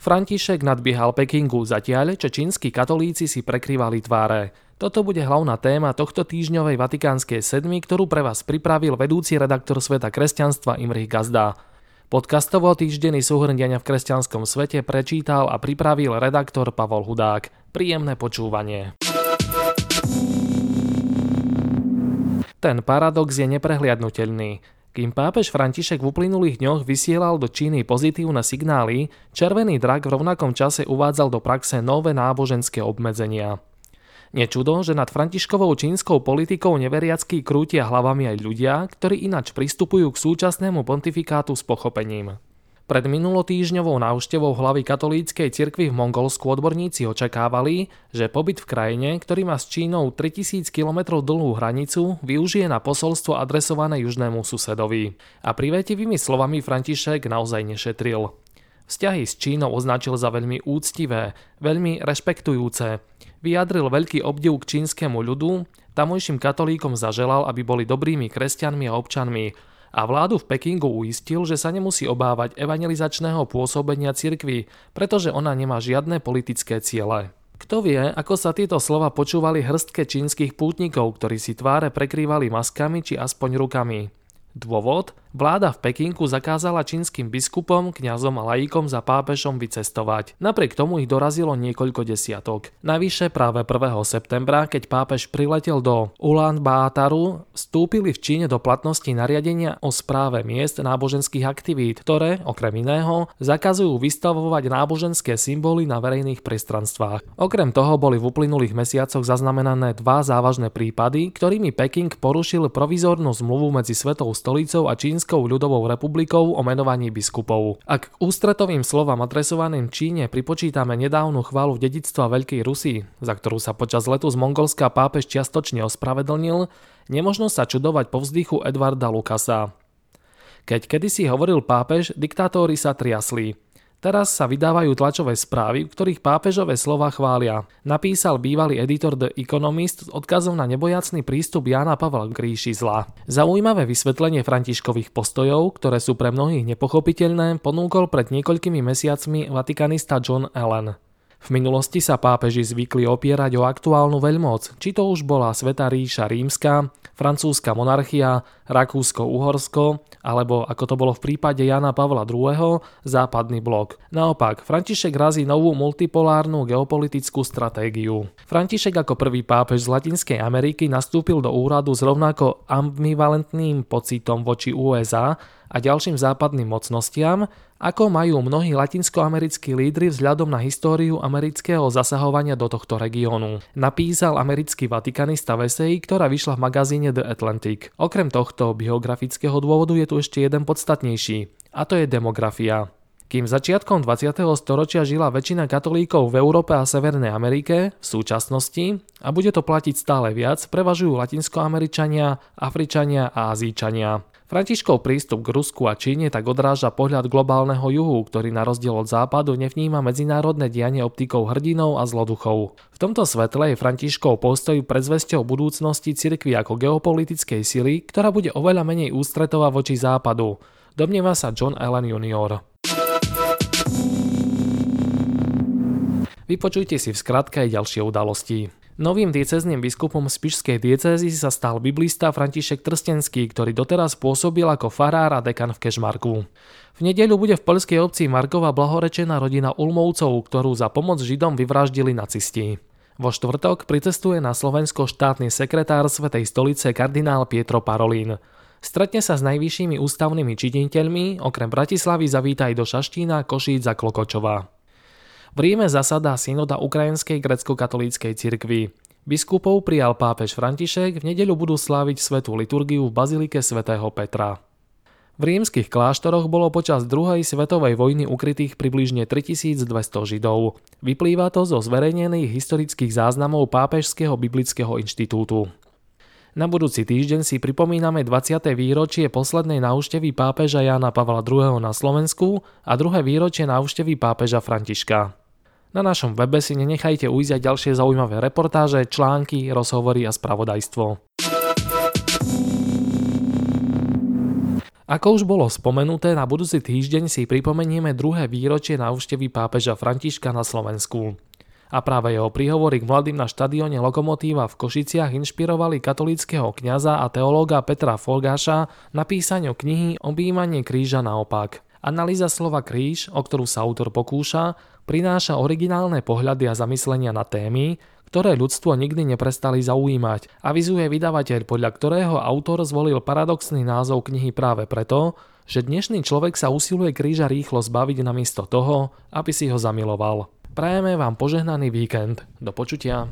František nadbiehal Pekingu zatiaľ, čo čínsky katolíci si prekrývali tváre. Toto bude hlavná téma tohto týždňovej Vatikánskej sedmy, ktorú pre vás pripravil vedúci redaktor Sveta kresťanstva Imrich Gazda. Podcastovo týždenný súhrn v kresťanskom svete prečítal a pripravil redaktor Pavol Hudák. Príjemné počúvanie. Ten paradox je neprehliadnutelný. Kým pápež František v uplynulých dňoch vysielal do Číny pozitívne signály, Červený drak v rovnakom čase uvádzal do praxe nové náboženské obmedzenia. Nečudo, že nad Františkovou čínskou politikou neveriacký krútia hlavami aj ľudia, ktorí inač pristupujú k súčasnému pontifikátu s pochopením. Pred minulotýžňovou návštevou hlavy katolíckej cirkvi v Mongolsku odborníci očakávali, že pobyt v krajine, ktorý má s Čínou 3000 km dlhú hranicu, využije na posolstvo adresované južnému susedovi. A privetivými slovami František naozaj nešetril. Vzťahy s Čínou označil za veľmi úctivé, veľmi rešpektujúce. Vyjadril veľký obdiv k čínskemu ľudu, tamojším katolíkom zaželal, aby boli dobrými kresťanmi a občanmi, a vládu v Pekingu uistil, že sa nemusí obávať evangelizačného pôsobenia cirkvy, pretože ona nemá žiadne politické ciele. Kto vie, ako sa tieto slova počúvali hrstke čínskych pútnikov, ktorí si tváre prekrývali maskami či aspoň rukami. Dôvod? Vláda v Pekinku zakázala čínskym biskupom, kňazom a lajíkom za pápežom vycestovať. Napriek tomu ich dorazilo niekoľko desiatok. Navyše práve 1. septembra, keď pápež priletel do Ulan Baataru, vstúpili v Číne do platnosti nariadenia o správe miest náboženských aktivít, ktoré, okrem iného, zakazujú vystavovať náboženské symboly na verejných priestranstvách. Okrem toho boli v uplynulých mesiacoch zaznamenané dva závažné prípady, ktorými Peking porušil provizórnu zmluvu medzi Svetou stolicou a Čín Čínskou ľudovou republikou o menovaní biskupov. Ak k ústretovým slovám adresovaným Číne pripočítame nedávnu chválu dedictva Veľkej Rusy, za ktorú sa počas letu z Mongolska pápež čiastočne ospravedlnil, nemožno sa čudovať po vzdychu Edvarda Lukasa. Keď kedysi hovoril pápež, diktátori sa triasli. Teraz sa vydávajú tlačové správy, v ktorých pápežové slova chvália. Napísal bývalý editor The Economist s odkazom na nebojacný prístup Jana Pavla k ríši zla. Zaujímavé vysvetlenie Františkových postojov, ktoré sú pre mnohých nepochopiteľné, ponúkol pred niekoľkými mesiacmi vatikanista John Allen. V minulosti sa pápeži zvykli opierať o aktuálnu veľmoc, či to už bola Sveta ríša rímska, francúzska monarchia, Rakúsko-Uhorsko, alebo ako to bolo v prípade Jana Pavla II, západný blok. Naopak, František razí novú multipolárnu geopolitickú stratégiu. František ako prvý pápež z Latinskej Ameriky nastúpil do úradu s rovnako ambivalentným pocitom voči USA, a ďalším západným mocnostiam, ako majú mnohí latinskoamerickí lídry vzhľadom na históriu amerického zasahovania do tohto regiónu. Napísal americký vatikanista Vesey, ktorá vyšla v magazíne The Atlantic. Okrem tohto biografického dôvodu je tu ešte jeden podstatnejší, a to je demografia. Kým začiatkom 20. storočia žila väčšina katolíkov v Európe a Severnej Amerike, v súčasnosti, a bude to platiť stále viac, prevažujú latinskoameričania, Afričania a Azíčania. Františkov prístup k Rusku a Číne tak odráža pohľad globálneho juhu, ktorý na rozdiel od západu nevníma medzinárodné dianie optikou hrdinov a zloduchov. V tomto svetle je Františkov postoj predzvesťou budúcnosti cirkvi ako geopolitickej sily, ktorá bude oveľa menej ústretová voči západu. Domnieva sa John Allen Jr. Vypočujte si v skratke aj ďalšie udalosti. Novým diecezným biskupom Spišskej diecézy sa stal biblista František Trstenský, ktorý doteraz pôsobil ako farár a dekan v Kešmarku. V nedeľu bude v poľskej obci Markova blahorečená rodina Ulmovcov, ktorú za pomoc Židom vyvraždili nacisti. Vo štvrtok pricestuje na Slovensko štátny sekretár Svetej stolice kardinál Pietro Parolín. Stretne sa s najvyššími ústavnými činiteľmi, okrem Bratislavy zavíta aj do Šaštína, Košíc a Klokočova. V Ríme zasadá synoda Ukrajinskej grecko-katolíckej cirkvi. Biskupov prijal pápež František, v nedeľu budú sláviť svetú liturgiu v bazilike svätého Petra. V rímskych kláštoroch bolo počas druhej svetovej vojny ukrytých približne 3200 Židov. Vyplýva to zo zverejnených historických záznamov Pápežského biblického inštitútu. Na budúci týždeň si pripomíname 20. výročie poslednej návštevy pápeža Jana Pavla II. na Slovensku a druhé výročie návštevy pápeža Františka. Na našom webe si nenechajte ujsť aj ďalšie zaujímavé reportáže, články, rozhovory a spravodajstvo. Ako už bolo spomenuté, na budúci týždeň si pripomenieme druhé výročie návštevy pápeža Františka na Slovensku. A práve jeho príhovory k mladým na štadióne Lokomotíva v Košiciach inšpirovali katolického kňaza a teológa Petra Folgáša na písaniu knihy Objímanie kríža naopak. Analýza slova kríž, o ktorú sa autor pokúša, prináša originálne pohľady a zamyslenia na témy, ktoré ľudstvo nikdy neprestali zaujímať, avizuje vydavateľ, podľa ktorého autor zvolil paradoxný názov knihy práve preto, že dnešný človek sa usiluje kríža rýchlo zbaviť namiesto toho, aby si ho zamiloval. Prajeme vám požehnaný víkend. Do počutia.